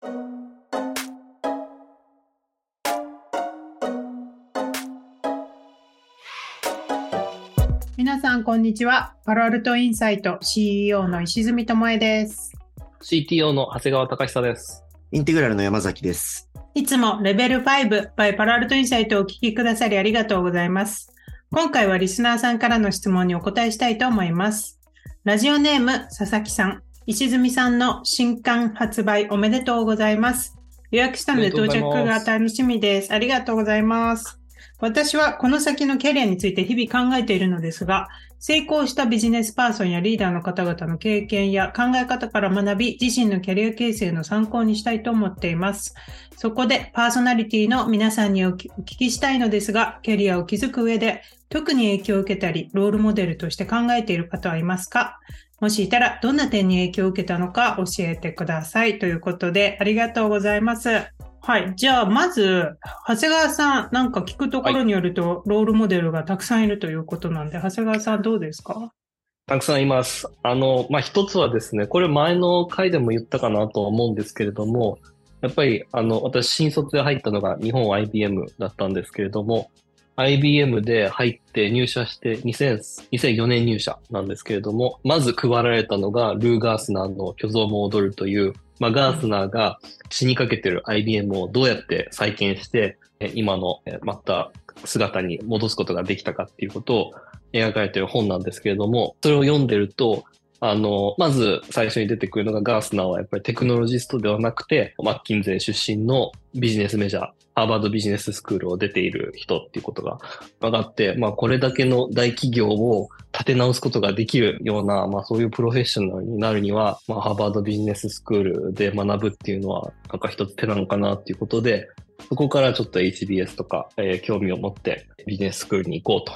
皆さん、こんにちは。パロアルトインサイト CEO の石積智恵です。CTO の長谷川隆久です。インテグラルの山崎です。いつもレベル5 by パロアルトインサイトをお聞きくださりありがとうございます。今回はリスナーさんからの質問にお答えしたいと思います。ラジオネーム、佐々木さん。石積さんの新刊発売おめでとうございます。予約したので到着が楽しみです。ありがとうございます。私はこの先のキャリアについて日々考えているのですが、成功したビジネスパーソンやリーダーの方々の経験や考え方から学び、自身のキャリア形成の参考にしたいと思っています。そこでパーソナリティの皆さんにお聞きしたいのですが、キャリアを築く上で特に影響を受けたり、ロールモデルとして考えている方はいますか？もしいたら、どんな点に影響を受けたのか教えてください。ということで、ありがとうございます。はい。じゃあ、まず、長谷川さん、なんか聞くところによると、ロールモデルがたくさんいるということなんで、長谷川さんどうですか？たくさんいます。あの、まあ、一つはですね、これ前の回でも言ったかなとは思うんですけれども、やっぱり、あの、私、新卒で入ったのが日本 IBM だったんですけれども、IBM で入って入社して2000 2004年入社なんですけれども、まず配られたのがルー・ガースナーの虚像も踊るという、まあ、ガースナーが死にかけてる IBM をどうやって再建して、今のまた姿に戻すことができたかっていうことを描かれてる本なんですけれども、それを読んでると、あの、まず最初に出てくるのがガースナーはやっぱりテクノロジストではなくて、マッキンゼー出身のビジネスメジャー、ハーバードビジネススクールを出ている人っていうことが分かって、まあこれだけの大企業を立て直すことができるような、まあそういうプロフェッショナルになるには、まあハーバードビジネススクールで学ぶっていうのは、なんか一つ手なのかなっていうことで、そこからちょっと HBS とか、えー興味を持ってビジネススクールに行こうと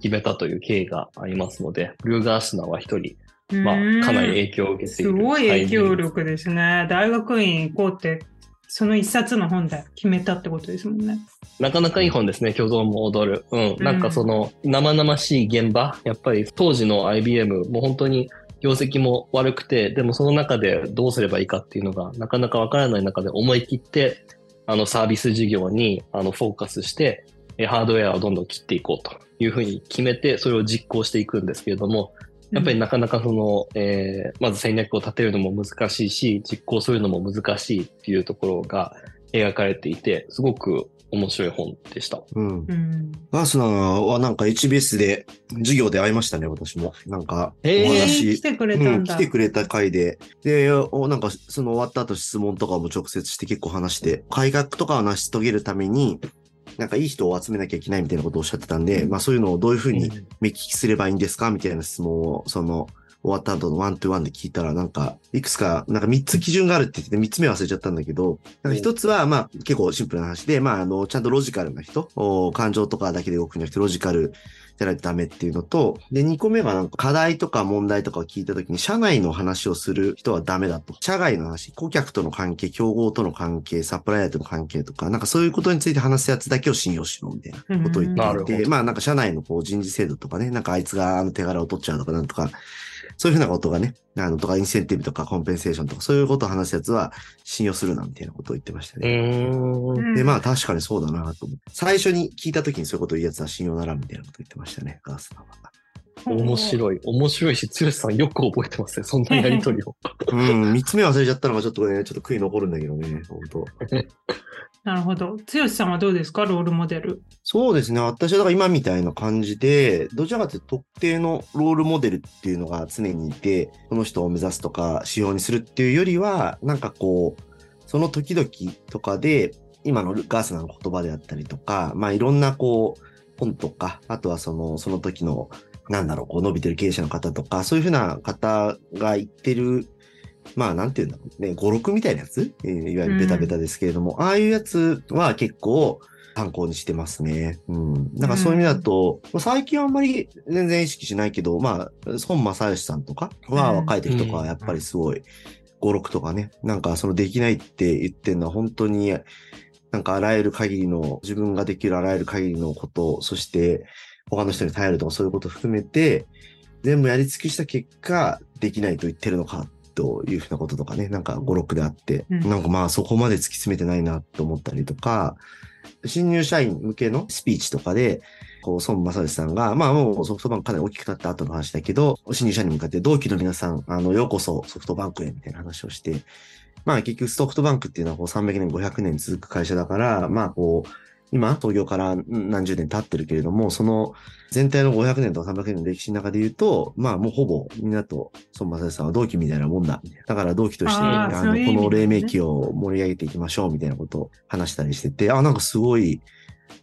決めたという経緯がありますので、ブルーガースナーは一人、まあ、かなり影響を受けていする。ごい影響力ですね。大学院行こうって、その一冊の本で決めたってことですもんね。なかなかいい本ですね、虚像も踊る。うん。なんかその、生々しい現場、やっぱり当時の IBM、もう本当に業績も悪くて、でもその中でどうすればいいかっていうのが、なかなかわからない中で思い切って、あのサービス事業にあのフォーカスして、えハードウェアをどんどん切っていこうというふうに決めて、それを実行していくんですけれども、やっぱりなかなかその、えーまず戦略を立てるのも難しいし、実行するのも難しいっていうところが描かれていて、すごく面白い本でした。うん。うん。ガースナーはなんか HBS で授業で会いましたね、私も。なんか、おへーえー話来、てくれうん、たんだ。来てくれた回で、で、おなんかその終わった後質問とかも直接して結構話して、改革とかを成し遂げるために、なんかいい人を集めなきゃいけないみたいなことをおっしゃってたんで、まあそういうのをどういうふうに目利きすればいいんですか？みたいな質問を、その、終わった後のワントゥワンで聞いたら、なんか、いくつか、なんか3つ基準があるって言ってて、3つ目忘れちゃったんだけど、なんか1つは、まあ、結構シンプルな話で、まあ、あの、ちゃんとロジカルな人、お感情とかだけで動くんじゃなくて、ロジカルじゃないとダメっていうのと、で、2個目がなんか課題とか問題とかを聞いたときに、社内の話をする人はダメだと。社外の話、顧客との関係、競合との関係、サプライヤーとの関係とか、なんかそういうことについて話すやつだけを信用しろ、みたいなことを言っていて、まあなんか社内のこう人事制度とかね、なんかあいつがあの手柄を取っちゃうとかなんとか、そういうふうなことがね、あの、とかインセンティブとかコンペンセーションとか、そういうことを話すやつは信用するな、みたいなことを言ってましたうね。で、まあ確かにそうだなと思って。最初に聞いた時にそういうことを言うやつは信用ならんみたいなこと言ってましたね、ガースナーは。面白い。面白いし、剛さんよく覚えてますね。そんなやりとりを。うん、三つ目忘れちゃったのがちょっとね、ちょっと悔い残るんだけどね、本当 なるほど。剛さんはどうですか？ロールモデル。そうですね。私はだから今みたいな感じで、どちらかというと特定のロールモデルっていうのが常にいて、この人を目指すとか指標にするっていうよりは、なんかこう、その時々とかで、今のガースナーの言葉であったりとか、まあいろんなこう、本とか、あとはその、その時の、なんだろう、こう伸びてる経営者の方とか、そういうふうな方が言ってる、まあなんていうんだろうね、語録みたいなやつ、えーいわゆるベタベタですけれども、ああいうやつは結構参考にしてますね。うん。だからそういう意味だと、まあ最近はあんまり全然意識しないけど、まあ、孫正義さんとかはうん。若い時とかはやっぱりすごい、語録とかね、なんかそのできないって言ってるのは本当に、なんかあらゆる限りの、自分ができるあらゆる限りのこと、そして他の人に頼るとかそういうことを含めて、全部やり尽くした結果、できないと言ってるのかっというふうなこととかね、なんか5、6であって、うん。なんかまあそこまで突き詰めてないなと思ったりとか、新入社員向けのスピーチとかで、こう、孫正義さんが、まあもうソフトバンクかなり大きくなった後の話だけど、新入社員に向かって同期の皆さん、あの、ようこそソフトバンクへみたいな話をして、まあ結局ソフトバンクっていうのはこう300年、500年続く会社だから、まあこう、今、東京から何十年経ってるけれども、その全体の500年とか300年の歴史の中で言うと、まあもうほぼみんなと孫正義さんは同期みたいなもんだ。だから同期として、あの、この黎明期を盛り上げていきましょうみたいなことを話したりしてて、あ、なんかすごい、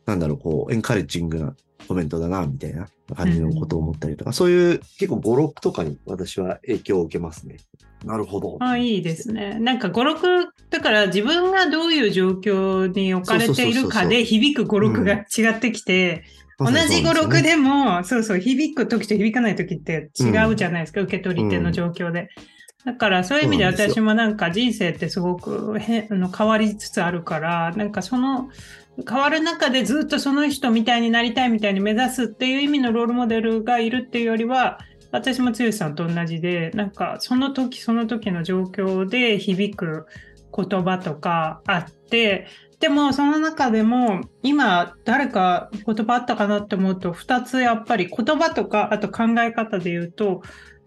なんだろう、こう、エンカレッジングなコメントだな、みたいな感じのことを思ったりとか、そういう結構語録とかに私は影響を受けますね。なるほど。あいいですね。なんか語録、だから自分がどういう状況に置かれているかで響く語録が違ってきて、同じ語録でも、そうそう、響く時と響かない時って違うじゃないですか、受け取り手の状況で。だからそういう意味で私もなんか人生ってすごくへあの変わりつつあるから、なんかその変わる中でずっとその人みたいになりたいみたいに目指すっていう意味のロールモデルがいるっていうよりは、私も剛さんと同じで、なんかその時その時の状況で響く言葉とかあって、でもその中でも今誰か言葉あったかなって思うと2つやっぱり言葉とかあと考え方で言うと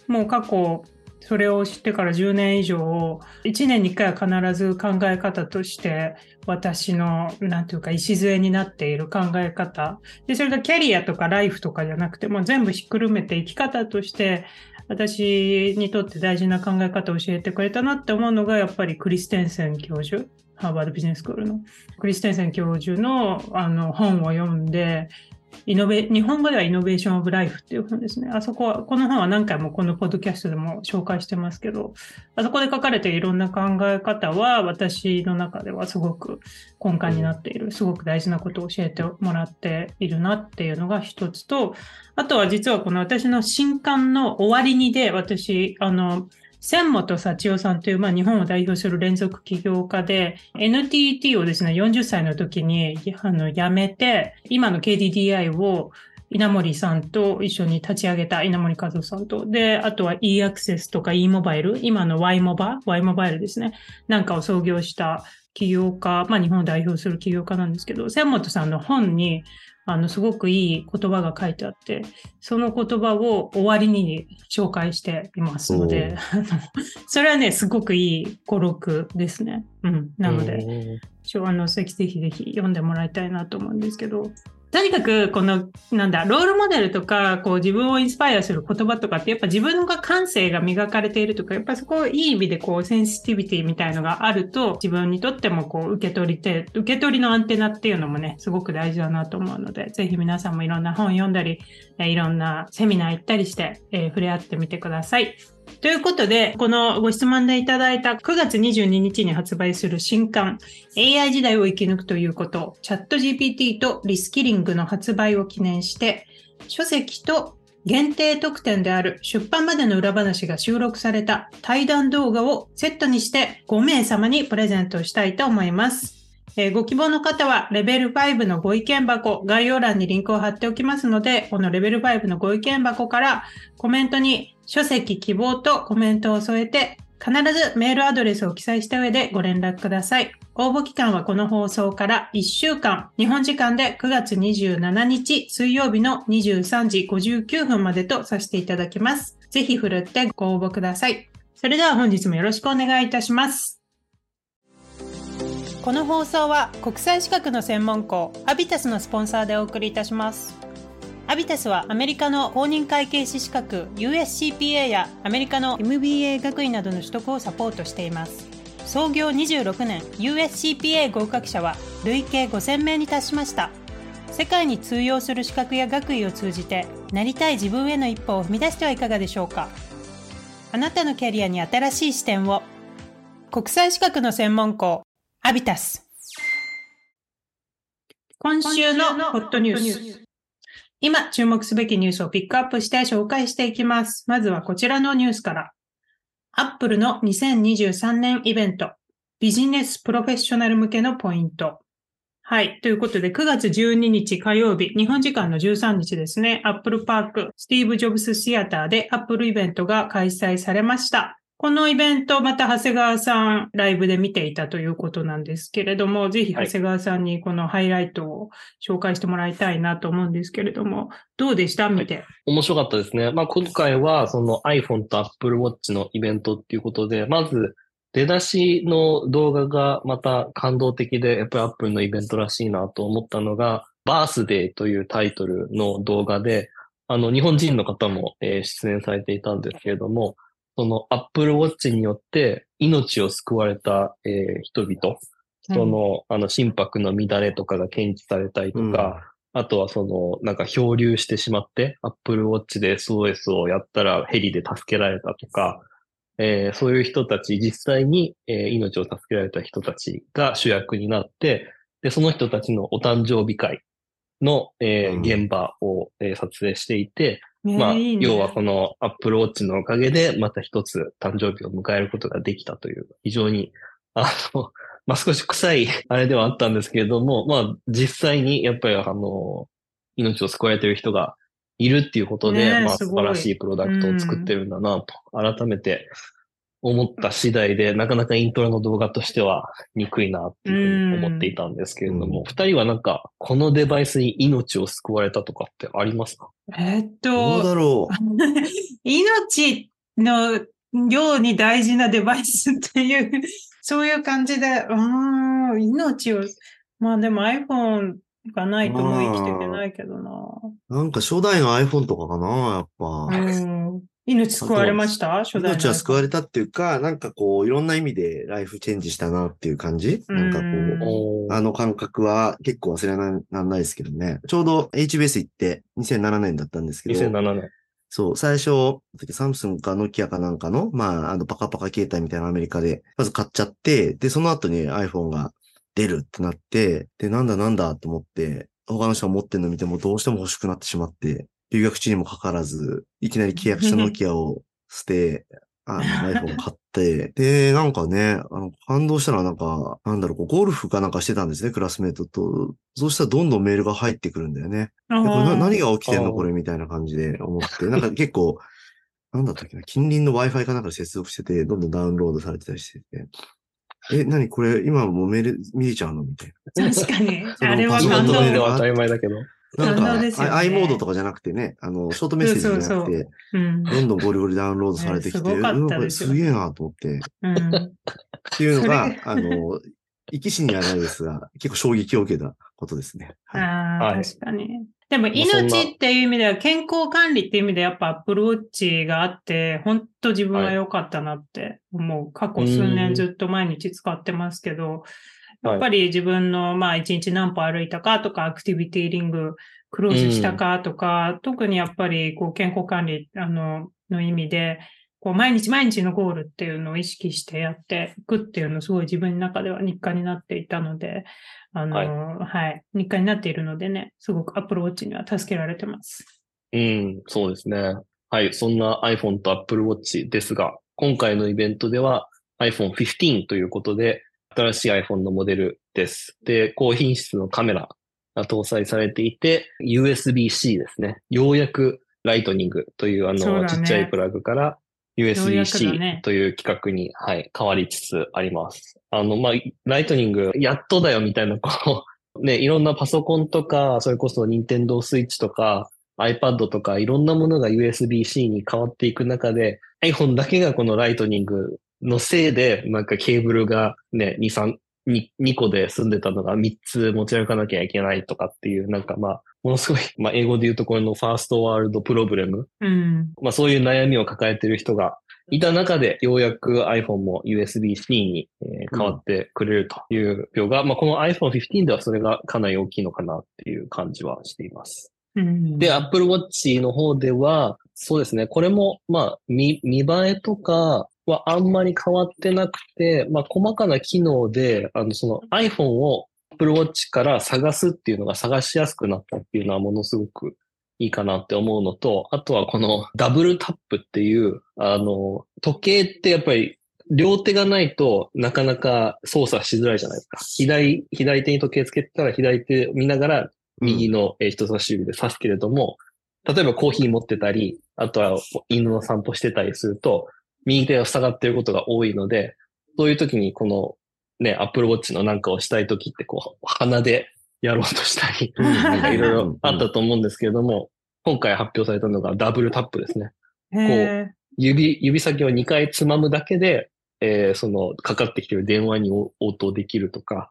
もう過去それを知ってから10年以上1年に1回は必ず考え方として私のなんていうか礎になっている考え方。でそれがキャリアとかライフとかじゃなくてもう全部ひっくるめて生き方として私にとって大事な考え方を教えてくれたなって思うのがやっぱりクリステンセン教授。ハーバードビジネススクールの。クリステンセン教授のあの本を読んでイノベ日本語ではイノベーション・オブ・ライフっていう本ですね。あそこは、この本は何回もこのポッドキャストでも紹介してますけど、あそこで書かれているいろんな考え方は私の中ではすごく根幹になっている、すごく大事なことを教えてもらっているなっていうのが一つと、あとは実はこの私の新刊の終わりにで、私、あの、千本幸代さんという、まあ、日本を代表する連続起業家で、NTT をですね、40歳の時にあの辞めて、今の KDDI を稲森さんと一緒に立ち上げた稲森和夫さんと、で、あとは e アクセスとか e モバイル、今の Y モバ、Y モバイルですね、なんかを創業した起業家、まあ日本を代表する起業家なんですけど、千本さんの本に、あの、すごくいい言葉が書いてあって、その言葉を終わりに紹介していますので、あのそれはね、すごくいい語録ですね。うん。なので、で、昭和のぜひぜひぜひ読んでもらいたいなと思うんですけど、とにかく、この、なんだ、ロールモデルとか、こう自分をインスパイアする言葉とかって、やっぱ自分が感性が磨かれているとか、やっぱそこを、いい意味でこう、センシティビティみたいのがあると、自分にとってもこう、受け取りて、受け取りのアンテナっていうのもね、すごく大事だなと思うので、ぜひ皆さんもいろんな本読んだり、いろんなセミナー行ったりして、えー触れ合ってみてください。ということで、このご質問でいただいた9月22日に発売する新刊、AI 時代を生き抜くということ、チャット GPT とリスキリングの発売を記念して、書籍と限定特典である出版までの裏話が収録された対談動画をセットにして5名様にプレゼントしたいと思います。えーご希望の方はレベル5のご意見箱、概要欄にリンクを貼っておきますので、このレベル5のご意見箱からコメントに書籍希望とコメントを添えて、必ずメールアドレスを記載した上でご連絡ください。応募期間はこの放送から1週間、日本時間で9月27日水曜日の23時59分までとさせていただきます。ぜひふるってご応募ください。それでは本日もよろしくお願いいたします。この放送は国際資格の専門校アビタスのスポンサーでお送りいたします。アビタスはアメリカの公認会計士資格 USCPA やアメリカの MBA 学位などの取得をサポートしています。創業26年 USCPA 合格者は累計5000名に達しました。世界に通用する資格や学位を通じてなりたい自分への一歩を踏み出してはいかがでしょうかあなたのキャリアに新しい視点を国際資格の専門校アビタス今週のホットニュース今注目すべきニュースをピックアップして紹介していきます。まずはこちらのニュースから。アップルの2023年イベント。ビジネスプロフェッショナル向けのポイント。はい。ということで、9月12日火曜日、日本時間の13日ですね、アップルパーク、スティーブ・ジョブス・シアターでアップルイベントが開催されました。このイベント、また長谷川さんライブで見ていたということなんですけれども、ぜひ長谷川さんにこのハイライトを紹介してもらいたいなと思うんですけれども、どうでした？見て。面白かったですね。まあ今回はその iPhone と Apple Watch のイベントっていうことで、まず出だしの動画がまた感動的で、やっぱり Apple のイベントらしいなと思ったのが、バースデーというタイトルの動画で、あの、日本人の方も、えー出演されていたんですけれども、その Apple Watch によって命を救われた、えー人々、その、あの、心拍の乱れとかが検知されたりとか、あとはその、なんか漂流してしまって、Apple Watch で SOS をやったらヘリで助けられたとか、えーそういう人たち、実際に、えー命を助けられた人たちが主役になって、で、その人たちのお誕生日会の、えーうん。現場を、えー撮影していて、ねまあ、いいね。要はこの Apple Watch のおかげで、また一つ誕生日を迎えることができたという、非常に、あの、まあ少し臭いあれではあったんですけれども、まあ実際にやっぱりあの、命を救われている人がいるっていうことで、まあ素晴らしいプロダクトを作ってるんだなと、改めて思った次第で、なかなかイントロの動画としては憎いなっていうふうに思っていたんですけれども、うん二人はなんか、このデバイスに命を救われたとかってありますか？えーっどうと、だろ 命のように大事なデバイスっていう、そういう感じで、うーん、命を、まあでも iPhone がないともう生きていけないけどな。う。なんか初代の iPhone とかかな、やっぱ。うん。命救われました？初代の。命は救われたっていうか、なんかこう、いろんな意味でライフチェンジしたなっていう感じ？なんかこうあの感覚は結構忘れられないですけどね。ちょうど HBS 行って2007年だったんですけど、2007年。そう、最初、サムスンかノキアかなんかの、まあ、あの、パカパカ携帯みたいなアメリカで、まず買っちゃって、で、その後に iPhone が出るってなって、で、なんだなんだと思って、他の人が持ってるの見てもどうしても欲しくなってしまって、留学中にもかかわらず、いきなり契約したノキアを捨て、あの、iPhone 買って、で、なんかね、あの、感動したのはなんか、なんだろう、ゴルフかなんかしてたんですね、クラスメイトと。そうしたらどんどんメールが入ってくるんだよね。これ何が起きてんの？これみたいな感じで思って。なんか結構、なんだったっけな、近隣の Wi-Fi かなんかで接続してて、どんどんダウンロードされてたりしてて。え、何これ今もうメール見れちゃうの？みたい確かに。そのあれは感動当たり前だけど。な。なん感か、ね i モードとかじゃなくてね、あの、ショートメッセージじゃなくて、そうそううん。どんどんゴリゴリダウンロードされてきて、ねすごかったうんこれですよすげえなと思って。うん。っていうのそがれ、あの、生き死にはないですが、結構衝撃を受けたことですね。はいああ、はい確かに。でも命っていう意味では、健康管理っていう意味でやっぱ Apple Watch があって、本当自分は良かったなって思う。過去数年ずっと毎日使ってますけど、やっぱり自分の、まあ一日何歩歩いたかとか、アクティビティリングクローズしたかとか、特にやっぱりこう健康管理、あの、の意味で、こう毎日毎日のゴールっていうのを意識してやっていくっていうのすごい自分の中では日課になっていたので、あの、ははいい、日課になっているのでね、すごく Apple Watch には助けられてます。うん、そうですね。はい、そんな iPhone と Apple Watch ですが、今回のイベントでは iPhone 15ということで、新しい iPhone のモデルです。で、高品質のカメラが搭載されていて、USB-C ですね。ようやくライトニングというあの、ちっちゃいプラグから USB-C ねという企画に、はい、変わりつつあります。あの、まあ、ライトニング、やっとだよみたいな、こう、ね、いろんなパソコンとか、それこそ Nintendo Switch とか、iPad とかいろんなものが USB-C に変わっていく中で、iPhone だけがこのライトニングのせいで、なんかケーブルがね、2、3、2, 2個で済んでたのが3つ持ち歩かなきゃいけないとかっていう、なんかまあ、ものすごい、まあ英語で言うところの first world problem。うん。まあそういう悩みを抱えている人がいた中で、ようやく iPhone も USB-C にえー変わってくれるという表が、まあこの iPhone 15ではそれがかなり大きいのかなっていう感じはしています。うん、で、Apple Watch の方では、そうですね、これも、まあ、見、見栄えとかはあんまり変わってなくて、まあ、細かな機能で、あの、その iPhone を Apple Watch から探すっていうのが探しやすくなったっていうのはものすごくいいかなって思うのと、あとはこのダブルタップっていう、あの、時計ってやっぱり両手がないとなかなか操作しづらいじゃないですか。左、左手に時計つけてたら左手見ながら右のえー人差し指で指すけれども、例えばコーヒー持ってたり、あとは犬の散歩してたりすると、右手が塞がっていることが多いので、そういう時にこのね、Apple Watch のなんかをしたい時ってこう、鼻でやろうとしたり、うんなんかいろいろあったと思うんですけれども、今回発表されたのがダブルタップですね。へ指、指先を2回つまむだけで、えーその、かかってきてる電話に応応答できるとか、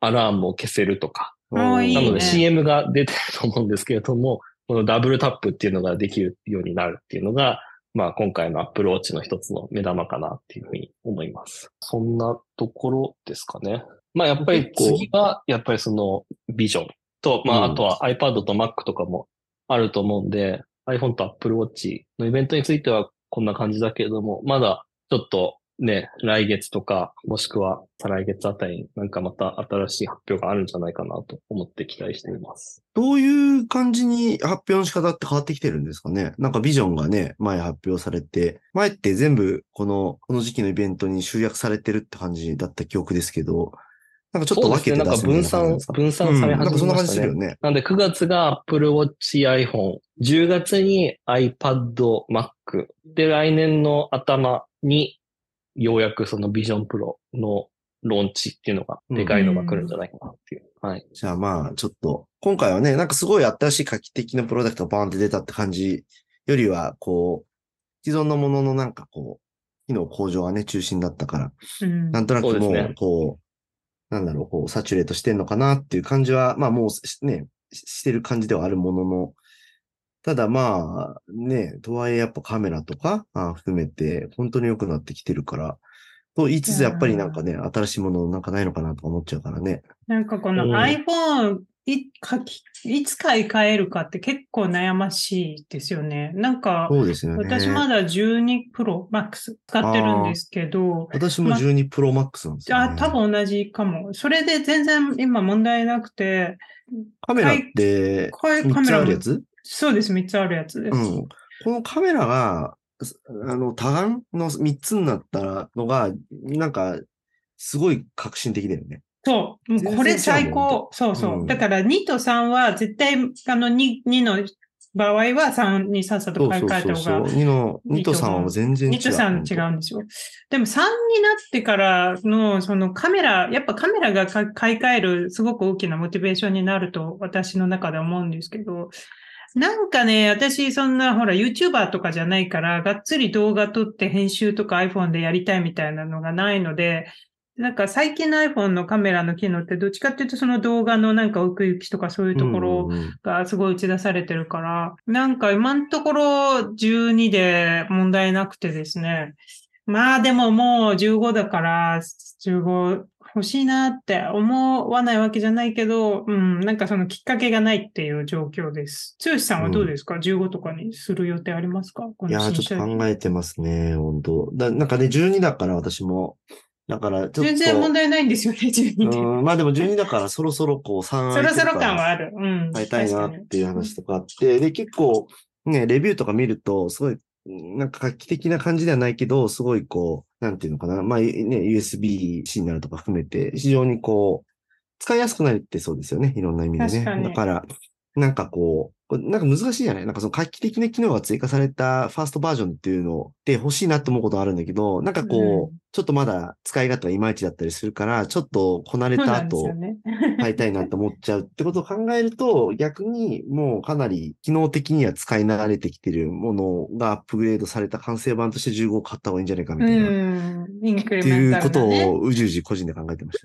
アラームを消せるとか。なので CM が出てると思うんですけれども、このダブルタップっていうのができるようになるっていうのが、まあ今回の Apple Watch の一つの目玉かなっていうふうに思います。そんなところですかね。まあやっぱり次は、やっぱりそのビジョンと、まあうんあとは iPad と Mac とかもあると思うんで、iPhone と Apple Watch のイベントについてはこんな感じだけれども、まだちょっとね、来月とか、もしくは再来月あたりになんかまた新しい発表があるんじゃないかなと思って期待しています。どういう感じに発表の仕方って変わってきてるんですかね？なんかビジョンがね、前発表されて、前って全部この、この時期のイベントに集約されてるって感じだった記憶ですけど、なんかちょっと分けて出すみたいなんか分散分散され始めましたねうんなんかそんな感じするよね。なんで9月が Apple Watch iPhone、10月に iPad Mac、で来年の頭にようやくその Vision Pro のローンチっていうのが、でかいのが来るんじゃないかなっていう。はい。じゃあまあ、ちょっと、今回はね、なんかすごい新しい画期的なプロダクトがバーンって出たって感じよりは、こう、既存のもののなんかこう、機能向上がね、中心だったから、うんなんとなくもう、こう、なんだろう、こう、サチュレートしてんのかなっていう感じは、まあもうしね、ししてる感じではあるものの、ただまあ、ね、とはいえやっぱカメラとか、あ含めて、本当に良くなってきてるから、と言いつつやっぱりなんかね、新しいものなんかないのかなとか思っちゃうからね。なんかこのうん iPhone いかきいつ買い替えるかって結構悩ましいですよね。なんか、そうですよね。私まだ12 Pro Max 使ってるんですけど、私も12 Pro Max なんですよ、ね。あ、多分同じかも。それで全然今問題なくて、カメラってカ3つメラもあるやつ？そうです、3つあるやつです。うん。このカメラが、すあの、多眼の3つになったのが、なんか、すごい革新的だよね。そう。もうこれ最高。そうそう。うんだから2と3は絶対、あの 2, 2の場合は3にさっさと買い。替えた方が。2の、2と3は全然違う。2と3違うんですよ。でも3になってからのそのカメラ、やっぱカメラがか買い替えるすごく大きなモチベーションになると私の中で思うんですけど、なんかね、私そんなほら YouTuber とかじゃないから、がっつり動画撮って編集とか iPhone でやりたいみたいなのがないので、なんか最近の iPhone のカメラの機能ってどっちかっていうとその動画のなんか奥行きとかそういうところがすごい打ち出されてるから、なんか今のところ12で問題なくてですね。まあでももう15だから15欲しいなって思わないわけじゃないけど、うん、なんかそのきっかけがないっていう状況です。剛さんはどうですか、?15 とかにする予定ありますか？こいやー、ちょっと考えてますね、本当だなんかね、12だから私も。だから、ちょっと。全然問題ないんですよね、12で。うん、まあでも12だからそろそろこう3 そろそろ感はある。うん。変えたいなっていう話とかあって、で、結構、ね、レビューとか見ると、すごい、なんか画期的な感じではないけど、すごいこう、なんていうのかな、まあね、USB-C になるとか含めて、非常にこう、使いやすくなるってそうですよね、いろんな意味でね。だから、なんかこう、これなんか難しいじゃない？なんかその画期的な機能が追加されたファーストバージョンっていうのって欲しいなと思うことあるんだけど、なんかこう、うんちょっとまだ使い勝手がいまいちだったりするから、ちょっとこなれた後。買いたいなと思っちゃうってことを考えると、逆にもうかなり機能的には使い慣れてきてるものがアップグレードされた完成版として15を買った方がいいんじゃないかみたいな。っん。 incremental いうこと。をうじうじ個人で考えてまし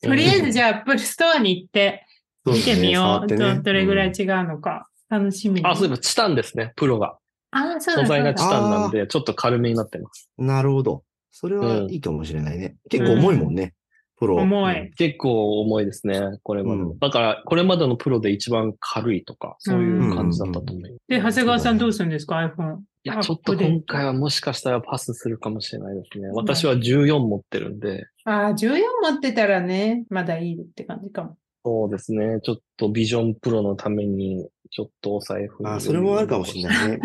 た。とりあえずじゃあ、アップルストアに行って、見てみよう。そうですねどどれぐらい触違うのか。楽しみに。あ、そういえばチタンですね、プロが。あ、そうだ素材がチそうだタンなんで、ちょっと軽めになってます。なるほど。それはいいかもしれないね。結構重いもんね。プロ。重いうん結構重いですね、これまでの。うんだから、これまでのプロで一番軽いとか、そういう感じだったと思います。で、長谷川さんどうするんですか ?iPhone。いや、ちょっと今回はもしかしたらパスするかもしれないですね。私は14持ってるんで、ああ、14持ってたらね、まだいいって感じかも。そうですね。ちょっとビジョンプロのために、ちょっとお財布にあ、それもあるかもしれないね。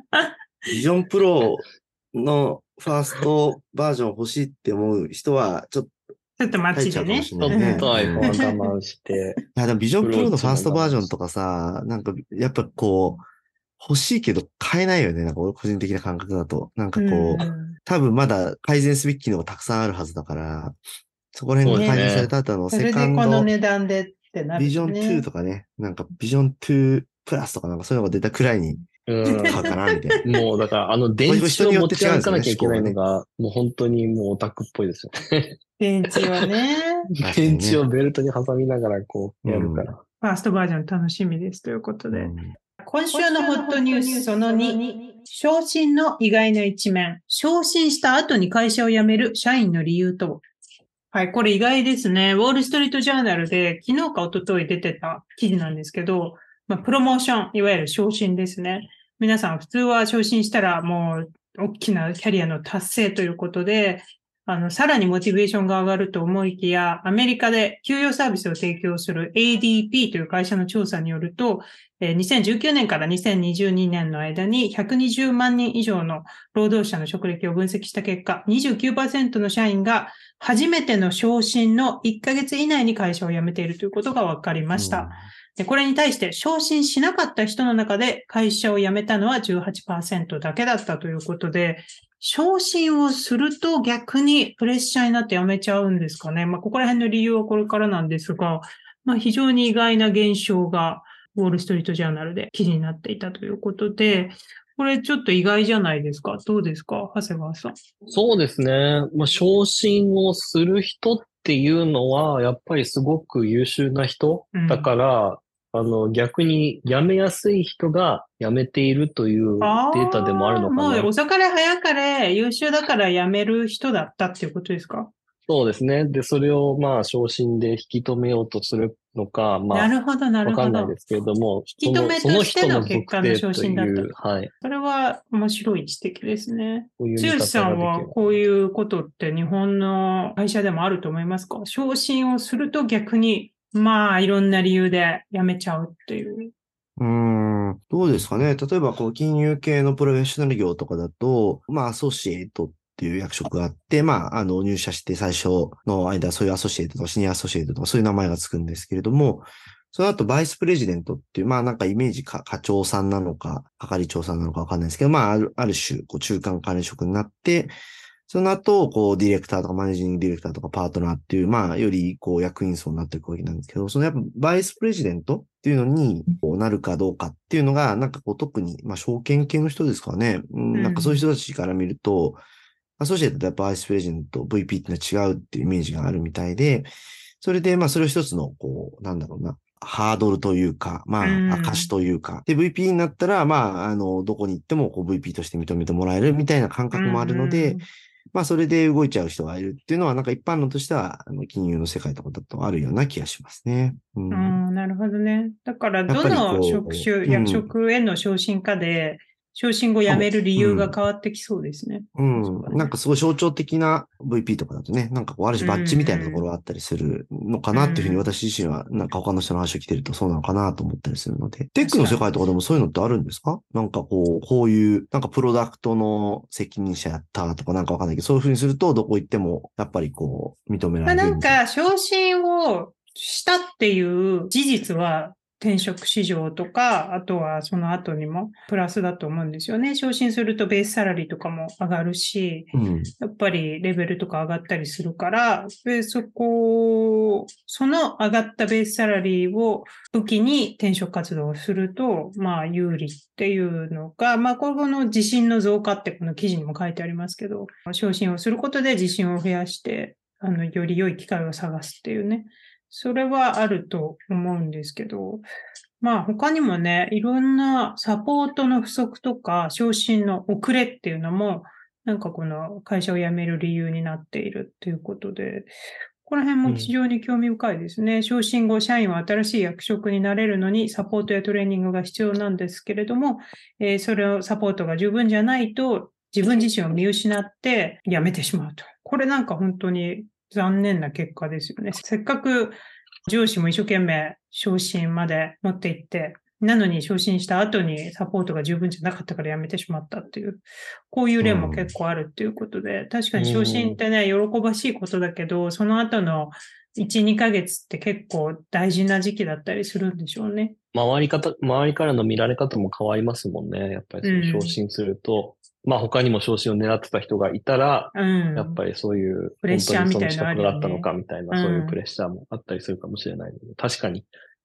ビジョンプロのファーストバージョン欲しいって思う人は、ちょっとちょっと待ちでね。ちょっ。と iPhone 我慢して、いや、でもビジョンプロのファーストバージョンとかさ、なんか、やっぱこう、欲しいけど買えないよね。なんか俺個人的な感覚だと。なんかこう、うん多分まだ改善すべき機能がたくさんあるはずだから、そこら辺が改善された後のそれでセカンド、この値段でってなる、ね。ビジョン2とかね、なんかビジョン2プラスとかなんかそういうのが出たくらいにうん。買うかな、みたいな。もう、だから、あの、電池を持ち歩かなきゃいけないのが、もう本当にもうオタクっぽいですよね。電池はね。電池をベルトに挟みながら、こう、やるから。ファーストバージョン楽しみですということで。うん今週のホットニュースその2、昇進の意外な一面。昇進した後に会社を辞める社員の理由とはい、これ意外ですね。ウォールストリートジャーナルで昨日か一昨日出てた記事なんですけど、まあ、プロモーション、いわゆる昇進ですね。皆さん普通は昇進したらもう大きなキャリアの達成ということで、あの、さらにモチベーションが上がると思いきや、アメリカで給与サービスを提供する ADP という会社の調査によると、2019年から2022年の間に120万人以上の労働者の職歴を分析した結果、29%の社員が初めての昇進の1ヶ月以内に会社を辞めているということが分かりました。。でこれに対して昇進しなかった人の中で会社を辞めたのは18%だけだったということで、昇進をすると逆にプレッシャーになって辞めちゃうんですかね。まあ、ここら辺の理由はこれからなんですが、まあ、非常に意外な現象がウォールストリートジャーナルで記事になっていたということで、これちょっと意外じゃないですか。どうですか長谷川さん？そうですね。まあ、昇進をする人っていうのは、やっぱりすごく優秀な人うんだから、あの、逆に辞めやすい人が辞めているというデータでもあるのかなもう。遅かれ早かれ優秀だから辞める人だったっていうことですか？そうですね。で、それをまあ、昇進で引き止めようとするのか、まあ、なるほど、なるほどわかんないで。すけれども、引き止めとしての結果の昇進だったはい。それは面白い指摘ですね。剛方さんは。こういうことって日本の会社でもあると思いますか？昇進をすると逆に、まあ、いろんな理由で辞めちゃうっていう。うーん、どうですかね。例えば、こう、金融系のプロフェッショナル業とかだと、まあ、アソシエイトっっていう役職があって、まあ、あの、入社して最初の間、そういうアソシエイトとかシニアアソシエイトとかそういう名前がつくんですけれども、その後、バイスプレジデントっていう、まあ、なんかイメージか、課長さんなのか、係長さんなのかわかんないですけど、まあ、ある、ある種、こう、中間管理職になって、その後、こう、ディレクターとかマネージングディレクターとかパートナーっていう、まあ、より、こう、役員層になっていくわけなんですけど、そのやっぱ、バイスプレジデントっていうのに、こうなるかどうかっていうのが、なんかこう、特に、まあ、証券系の人ですかね。うんなんかそういう人たちから見ると、アソシエイトとやっぱバイスプレジデント、VP っていうのは違うっていうイメージがあるみたいで、それで、まあ、それを一つの、こう、なんだろうな、ハードルというか、まうんあ、証というか。で、VP になったら、まあ、あの、どこに行っても、こう、VP として認めてもらえるみたいな感覚もあるので、まあ、それで動いちゃう人がいるっていうのは、なんか一般論としては、あの金融の世界とかだとあるような気がしますね。うん。うん、うんなるほどね。だから、どの職種、うん役職への昇進かで、昇進後辞める理由が変わってきそうですね。うんそうだねなんかすごい象徴的な VP とかだとね、なんかこう、ある種バッジみたいなところがあったりするのかなっていうふうにうん。私自身は、なんか他の人の話を聞いてるとそうなのかなと思ったりするので。テックの世界とかでもそういうのってあるんですか？なんかこう、こういう、なんかプロダクトの責任者やったとかなんかわかんないけど、そういうふうにするとどこ行っても、やっぱりこう、認めらまあ、れるなんか、昇進をしたっていう事実は、転職市場とか、あとはその後にもプラスだと思うんですよね。昇進するとベースサラリーとかも上がるし、うん。やっぱりレベルとか上がったりするから、でそこ、その上がったベースサラリーを武器に転職活動をすると、まあ有利っていうのが、まあこの自信の増加ってこの記事にも書いてありますけど、昇進をすることで自信を増やして、あの、より良い機会を探すっていうね。それはあると思うんですけど、まあ他にもね、いろんなサポートの不足とか昇進の遅れっていうのも、なんかこの会社を辞める理由になっているっていうことで、この辺も非常に興味深いですね。昇進後、社員は新しい役職になれるのにサポートやトレーニングが必要なんですけれども、えーそれをサポートが十分じゃないと自分自身を見失って辞めてしまうと。これなんか本当に残念な結果ですよね。せっかく上司も一生懸命昇進まで持っていって、なのに昇進した後にサポートが十分じゃなかったから辞めてしまったっていう、こういう例も結構あるっていうことで、確かに昇進ってね、喜ばしいことだけど、その後の1、2ヶ月って結構大事な時期だったりするんでしょうね。周り方、周りからの見られ方も変わりますもんね。やっぱりその昇進すると、まあ他にも昇進を狙ってた人がいたら、うん。やっぱりそういう、プレッシャーみたいなね本当にその資格があったのかみたいな、そういうプレッシャーもあったりするかもしれないので、確かに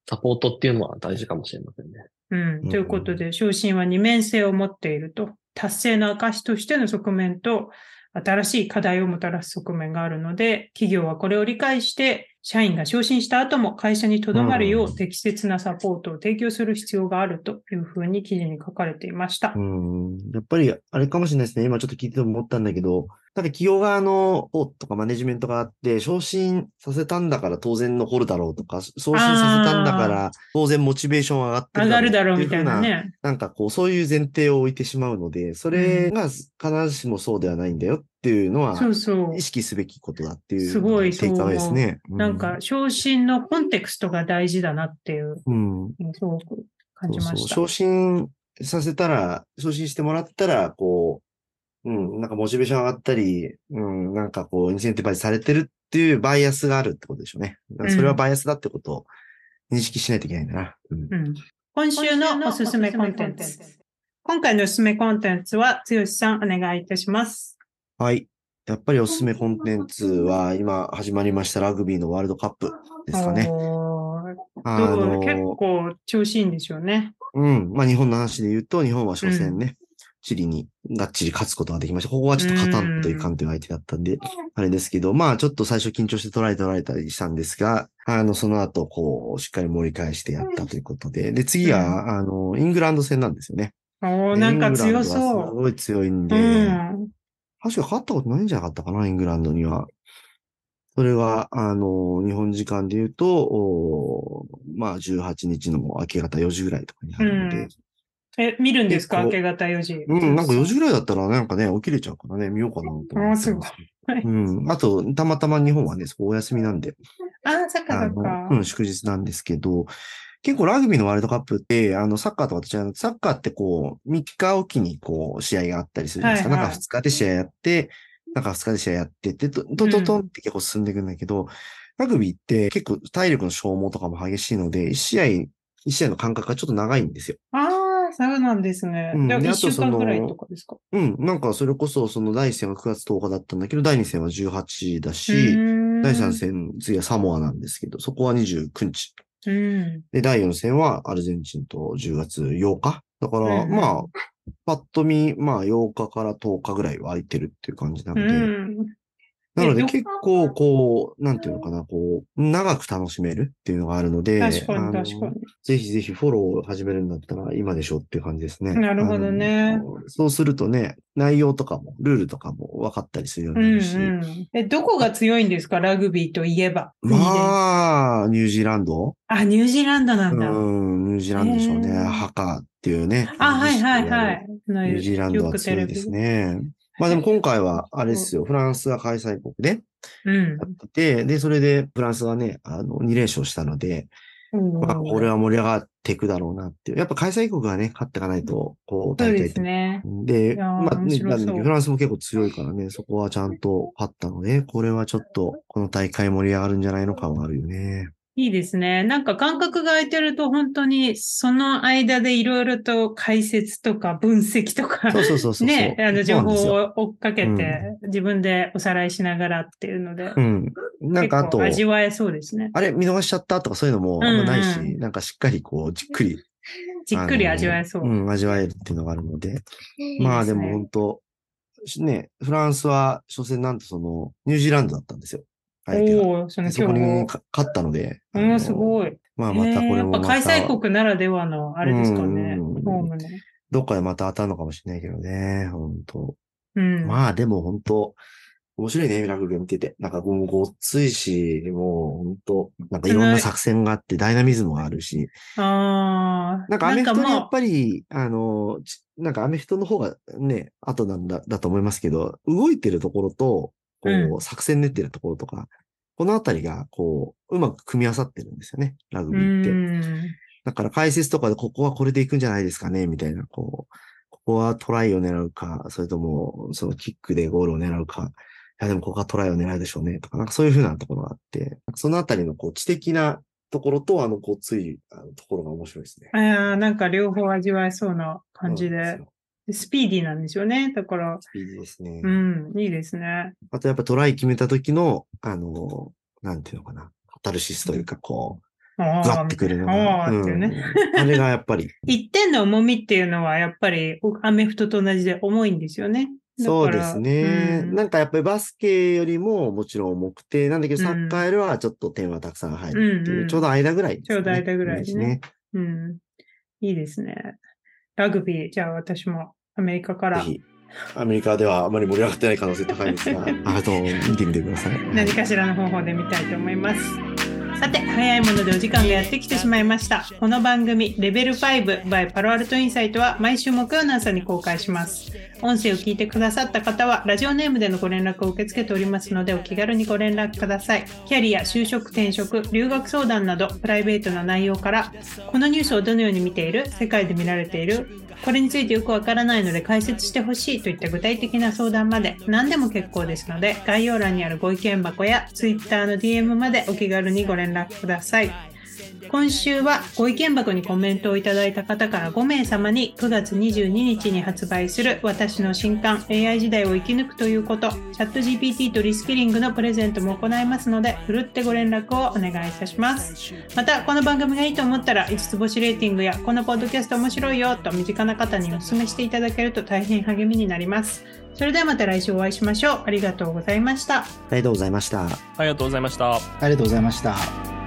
サポートっていうのは大事かもしれませんね。うん。ということで、昇進は二面性を持っていると、達成の証としての側面と、新しい課題をもたらす側面があるので、企業はこれを理解して、社員が昇進した後も会社に留まるよう適切なサポートを提供する必要があるというふうに記事に書かれていましたう。ん。やっぱり、あれかもしれないですね。今ちょっと聞いてて思ったんだけど、なんか企業側の方とかマネジメントがあって、昇進させたんだから当然残るだろうとか、昇進させたんだから当然モチベーション上がって上がるだろうってみたいなね。なんかこう、そういう前提を置いてしまうので、それが必ずしもそうではないんだよっていうのは、そうそう意。識すべきことだっていう、すごいテイクアウェイですね。うなんか、、昇進のコンテクストが大事だなっていう、うん。すごく感じました。そうそう昇進させたら、昇進してもらったら、こう、うん、なんかモチベーション上がったり、うん、なんかこう、インセンティバイズされてるっていうバイアスがあるってことでしょうね。それはバイアスだってことを認識しないといけないんだな。うんうん今週のおすすめコンテンツ。今回のおすすめコンテンツは、剛さんお願いいたします。はい。やっぱりおすすめコンテンツは、今始まりましたラグビーのワールドカップですかね。あの結構調子いいんですよね。うん。まあ日本の話で言うと、日本は初戦ね、チリにがっちり勝つことができました。ここはちょっと勝たんという関という相手だったんで、あれですけど、まあちょっと最初緊張して取られ取られたりしたんですが、あの、その後、こう、しっかり盛り返してやったということで、で、次は、あの、イングランド戦なんですよね。おーなんか強イングランドはすそごい強いんう。で、うん。確か勝ったことないんじゃなかったかな、イングランドには。それは、あの、日本時間で言うと、おまあ、18日の明け方4時ぐらいとかにあるので、え、見るんですか？明け方4時。うん、なんか4時ぐらいだったらなんかね、起きれちゃうからね、見ようかなと思ってあーすごいうん。あと、たまたま日本はね、そこお休みなんで、ああ、そっかあのそっか。うん、祝日なんですけど、結構ラグビーのワールドカップって、あの、サッカーとかと違う、サッカーってこう、3日おきにこう、試合があったりするじゃないですか。はいはいなんか2日で試合やって、なんか2日で試合やってって、トントントンって結構進んでいくんだけど、ラグビーって結構体力の消耗とかも激しいので、1試合、1試合の間隔がちょっと長いんですよ。ああ、そうなんですね。1うんであと週その間くらいとかですか？うん、なんかそれこそ、その第1戦は9月10日だったんだけど、第2戦は18だし、第3戦、次はサモアなんですけど、そこは29日。うん。で、第4戦はアルゼンチンと10月8日。だから、うんうんまあ、パッと見、まあ8日から10日ぐらいは空いてるっていう感じなうので、ん。なのでえ結構こう、なんていうのかな、こう、長く楽しめるっていうのがあるので、確かに確かに。ぜひぜひフォローを始めるんだったら今でしょっていう感じですね。なるほどねそうするとね、内容とかも、ルールとかも分かったりするよううんになるし、うん。え、どこが強いんですか？ラグビーといえば。まあ、ニュージーランドあ、ニュージーランドなんだ。うん、ニュージーランドでしょうね。ハカっていうね。あ、はいはいはニい。ニュージーランドは強いです。ね。まあでも今回は、あれですよ、フランスが開催国でうんやってて、で、それでフランスがね、あの、2連勝したので、まあ、これはは盛り上がっていくだろうなっていう。やっぱ開催国がね、勝っていかないと、こう、そうで。すね。で、まあ、ね、フランスも結構強いからね、そこはちゃんと勝ったので、これはちょっと、この大会盛り上がるんじゃないのかはあるよね。いいですね。なんか間隔が空いてると本当にその間でいろいろと解説とか分析とかそうそうそうそう。ね、あの情報を追っかけて自分でおさらいしながらっていうので、うん。なんかあと味わえそうですね。あれ見逃しちゃったとかそういうのもあんまないし、うんうなんかしっかりこう、じっくり。じっくり味わえそう。うん、味わえるっていうのがあるので。いいまあでも本当ね、フランスは初戦なんとその、ニュージーランドだったんですよ。相手が。そのでそこに。か勝ったので。うん、すごい。まあまたこれもへーやっぱま開た、催国ならではのあれですかね。うんホームの。どっかでまた当たるのかもしれないけどね、本当うん。まあでも本当面白いね、ラグビー見てて。なんかもうごっついし、もう本当なんかいろんな作戦があってダイナミズムがあるし、ああ。なんかアメフトにやっり。ぱり、あの、ちなんかアメフトの方がね、後なんだ、だと思いますけど、動いてるところと、こう、うん作戦練ってるところとか、このあたりが、こう、うまく組み合わさってるんですよね、ラグうビーって。ん。だから解説とかでここはこれで行くんじゃないですかね、みたいな、こう、ここはトライを狙うか、それとも、そのキックでゴールを狙うか、いやでもここはトライを狙うでしょうね、とか、なんかそういうふうなところがあって、そのあたりのこう知的なところと、あの、ごついあのところが面白いですね。ああ、なんか両方味わえそうな感じでスピーディーなんですよね。だから、スピーディーですね。うん、いいですね。あとやっぱトライ決めた時の、あの、なんていうのかな、カタルシスというか、こう、あグワってくるのあが。あーっていうんあれがやっぱり、一点の重みっていうのはやっぱりアメフトと同じで重いんですよね。そうですね。うんなんかやっぱりバスケよりももちろん重くて、なんだけどうんサッカーよりはちょっと点はたくさん入るっていう、うんうんちょうど間ぐらいね、ちょうど間ぐらいですねでうん。いいですね。ラグビー、じゃあ私もアメリカから。ぜひ、アメリカではあまり盛り上がってない可能性高いですが、あと見てみてください。何かしらの方法で見たいと思います。さて、早いものでお時間がやってきてしまいました。この番組、レベル5 by パロアルトインサイトは毎週木曜の朝に公開します。音声を聞いてくださった方は、ラジオネームでのご連絡を受け付けておりますので、お気軽にご連絡ください。キャリア、就職、転職、留学相談など、プライベートな内容から、このニュースをどのように見ている世界で見られているこれについてよくわからないので解説してほしいといった具体的な相談まで何でも結構ですので概要欄にあるご意見箱や Twitter の DM までお気軽にご連絡ください。今週はご意見箱にコメントをいただいた方から5名様に9月22日に発売する私の新刊 AI 時代を生き抜くということチャット GPT とリスキリングのプレゼントも行いますのでふるってご連絡をお願いいたしますまたこの番組がいいと思ったら5つ星レーティングやこのポッドキャスト面白いよと身近な方にお勧めしていただけると大変励みになりますそれではまた来週お会いしましょうありがとうございましたありがとうございました。ありがとうございました。ありがとうございました。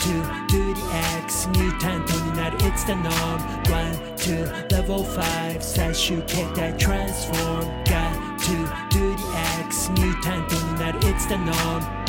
Got to do the X ミュータントになる It's the norm One, two, level five 最終形態 transform Got to do the X ミュータントになる It's the norm